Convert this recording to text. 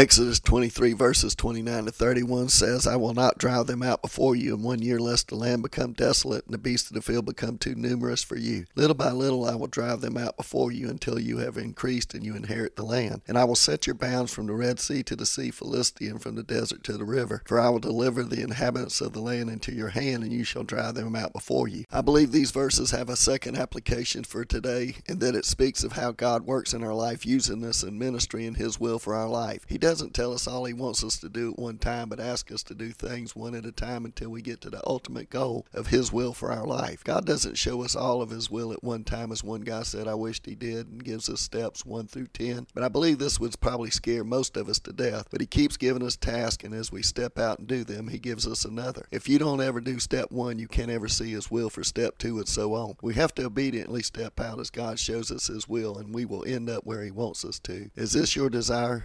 Exodus 23 verses 29 to 31 says, I will not drive them out before you in one year lest the land become desolate and the beasts of the field become too numerous for you. Little by little I will drive them out before you until you have increased and you inherit the land. And I will set your bounds from the Red Sea to the sea Philistia and from the desert to the river. For I will deliver the inhabitants of the land into your hand and you shall drive them out before you. I believe these verses have a second application for today in that it speaks of how God works in our life using us in ministry and his will for our life. He doesn't tell us all he wants us to do at one time, but ask us to do things one at a time until we get to the ultimate goal of his will for our life. God doesn't show us all of his will at one time, as one guy said, I wished he did, and gives us steps one through ten. But I believe this would probably scare most of us to death. But he keeps giving us tasks, and as we step out and do them, he gives us another. If you don't ever do step one, you can't ever see his will for step two, and so on. We have to obediently step out as God shows us his will, and we will end up where he wants us to. Is this your desire?